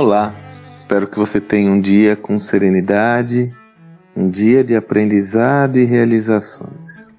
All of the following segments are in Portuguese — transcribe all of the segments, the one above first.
Olá, espero que você tenha um dia com serenidade, um dia de aprendizado e realizações.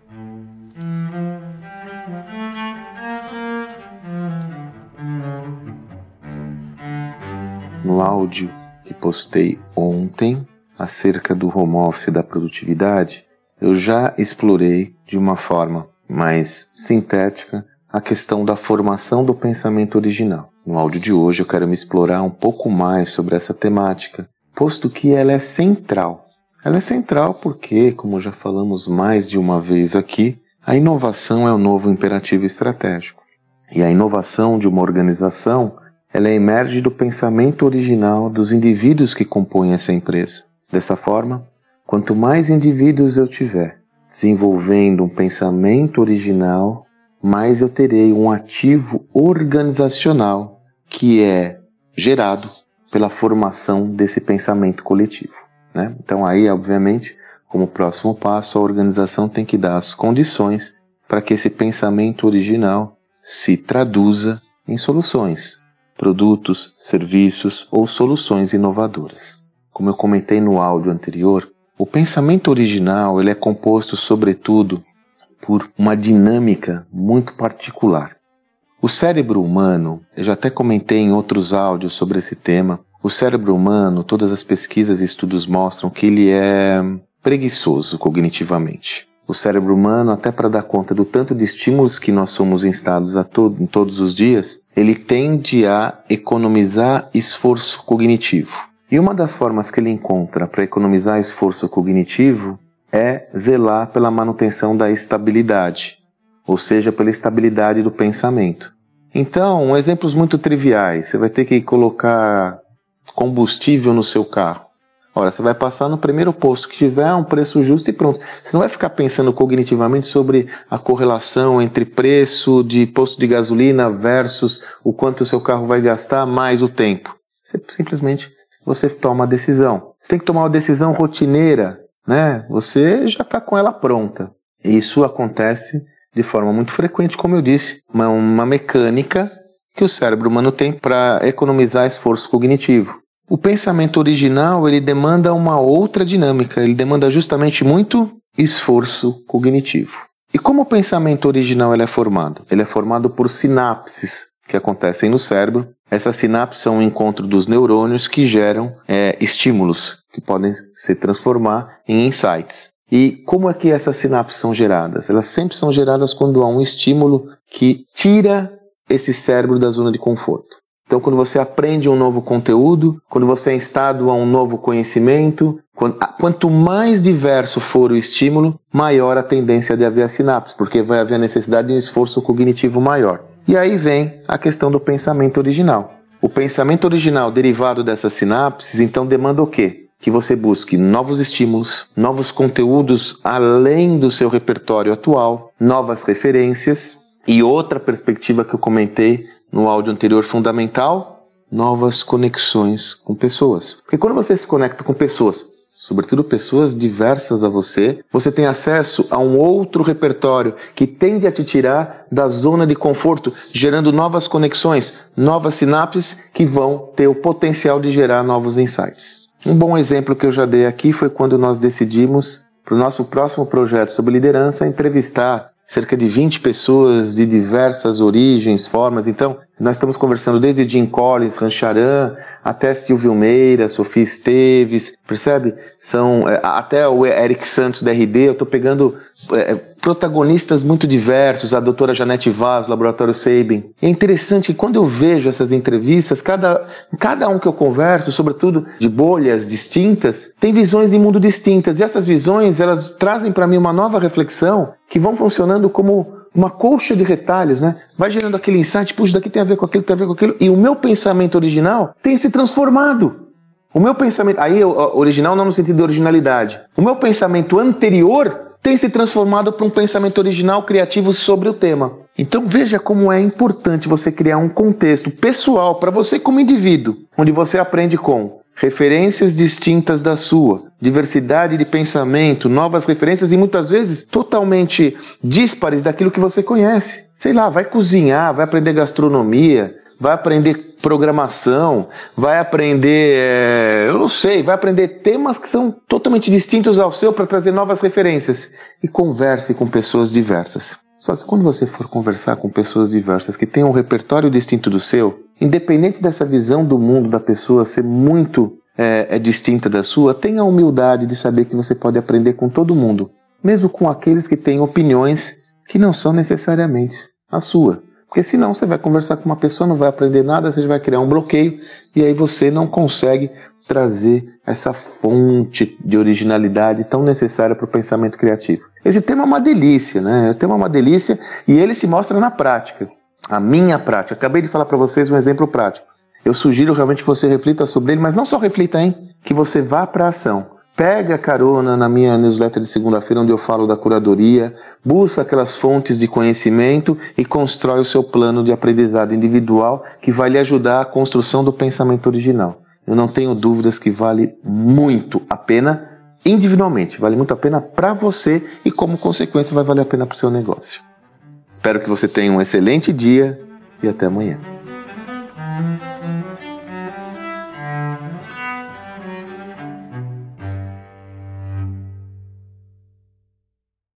No áudio que postei ontem acerca do home office da produtividade, eu já explorei de uma forma mais sintética a questão da formação do pensamento original. No áudio de hoje eu quero me explorar um pouco mais sobre essa temática, posto que ela é central. Ela é central porque, como já falamos mais de uma vez aqui, a inovação é o novo imperativo estratégico. E a inovação de uma organização, ela emerge do pensamento original dos indivíduos que compõem essa empresa. Dessa forma, quanto mais indivíduos eu tiver desenvolvendo um pensamento original, mais eu terei um ativo organizacional que é gerado pela formação desse pensamento coletivo. Né? Então, aí, obviamente, como próximo passo, a organização tem que dar as condições para que esse pensamento original se traduza em soluções, produtos, serviços ou soluções inovadoras. Como eu comentei no áudio anterior, o pensamento original ele é composto, sobretudo, por uma dinâmica muito particular. O cérebro humano, eu já até comentei em outros áudios sobre esse tema, o cérebro humano, todas as pesquisas e estudos mostram que ele é preguiçoso cognitivamente. O cérebro humano, até para dar conta do tanto de estímulos que nós somos instados a todo, em todos os dias, ele tende a economizar esforço cognitivo. E uma das formas que ele encontra para economizar esforço cognitivo é zelar pela manutenção da estabilidade, ou seja, pela estabilidade do pensamento. Então, exemplos muito triviais: você vai ter que colocar combustível no seu carro. Ora, você vai passar no primeiro posto que tiver um preço justo e pronto. Você não vai ficar pensando cognitivamente sobre a correlação entre preço de posto de gasolina versus o quanto o seu carro vai gastar mais o tempo. Você simplesmente você toma a decisão. Você tem que tomar uma decisão rotineira né? Você já está com ela pronta. E isso acontece de forma muito frequente, como eu disse, uma, uma mecânica que o cérebro humano tem para economizar esforço cognitivo. O pensamento original ele demanda uma outra dinâmica, ele demanda justamente muito esforço cognitivo. E como o pensamento original ele é formado? Ele é formado por sinapses que acontecem no cérebro. Essas sinapses são o encontro dos neurônios que geram é, estímulos que podem se transformar em insights. E como é que essas sinapses são geradas? Elas sempre são geradas quando há um estímulo que tira esse cérebro da zona de conforto. Então, quando você aprende um novo conteúdo, quando você é instado a um novo conhecimento, quanto mais diverso for o estímulo, maior a tendência de haver sinapses, porque vai haver a necessidade de um esforço cognitivo maior. E aí vem a questão do pensamento original. O pensamento original derivado dessas sinapses, então, demanda o quê? Que você busque novos estímulos, novos conteúdos além do seu repertório atual, novas referências e outra perspectiva que eu comentei no áudio anterior fundamental, novas conexões com pessoas. Porque quando você se conecta com pessoas, sobretudo pessoas diversas a você, você tem acesso a um outro repertório que tende a te tirar da zona de conforto, gerando novas conexões, novas sinapses que vão ter o potencial de gerar novos insights. Um bom exemplo que eu já dei aqui foi quando nós decidimos, para o nosso próximo projeto sobre liderança, entrevistar cerca de 20 pessoas de diversas origens, formas. Então, nós estamos conversando desde Jim Collins, Rancharan, até Silvio Meira, Sofia Esteves, percebe? São é, até o Eric Santos da RD, eu estou pegando é, protagonistas muito diversos, a doutora Janete Vaz, Laboratório Sabin. é interessante que quando eu vejo essas entrevistas, cada, cada um que eu converso, sobretudo de bolhas distintas, tem visões de mundo distintas. E essas visões, elas trazem para mim uma nova reflexão que vão funcionando como uma colcha de retalhos, né? Vai gerando aquele insight, puxa, daqui tem a ver com aquilo, tem a ver com aquilo, e o meu pensamento original tem se transformado. O meu pensamento, aí original não no sentido de originalidade. O meu pensamento anterior tem se transformado para um pensamento original criativo sobre o tema. Então veja como é importante você criar um contexto pessoal para você como indivíduo, onde você aprende com referências distintas da sua, diversidade de pensamento, novas referências e muitas vezes totalmente díspares daquilo que você conhece. Sei lá, vai cozinhar, vai aprender gastronomia, vai aprender programação, vai aprender, é, eu não sei, vai aprender temas que são totalmente distintos ao seu para trazer novas referências e converse com pessoas diversas. Só que quando você for conversar com pessoas diversas que têm um repertório distinto do seu, independente dessa visão do mundo da pessoa ser muito é, é distinta da sua, tenha a humildade de saber que você pode aprender com todo mundo, mesmo com aqueles que têm opiniões que não são necessariamente a sua. Porque senão você vai conversar com uma pessoa, não vai aprender nada, você vai criar um bloqueio e aí você não consegue trazer essa fonte de originalidade tão necessária para o pensamento criativo. Esse tema é uma delícia, né? O tema é uma delícia e ele se mostra na prática. A minha prática. Acabei de falar para vocês um exemplo prático. Eu sugiro realmente que você reflita sobre ele, mas não só reflita, hein? Que você vá para a ação. Pega carona na minha newsletter de segunda-feira, onde eu falo da curadoria, busca aquelas fontes de conhecimento e constrói o seu plano de aprendizado individual que vai lhe ajudar a construção do pensamento original. Eu não tenho dúvidas que vale muito a pena individualmente, vale muito a pena para você e, como consequência, vai valer a pena para o seu negócio. Espero que você tenha um excelente dia e até amanhã.